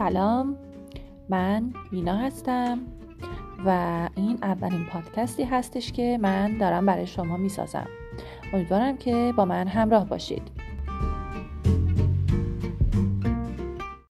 سلام. من مینا هستم و این اولین پادکستی هستش که من دارم برای شما می‌سازم. امیدوارم که با من همراه باشید.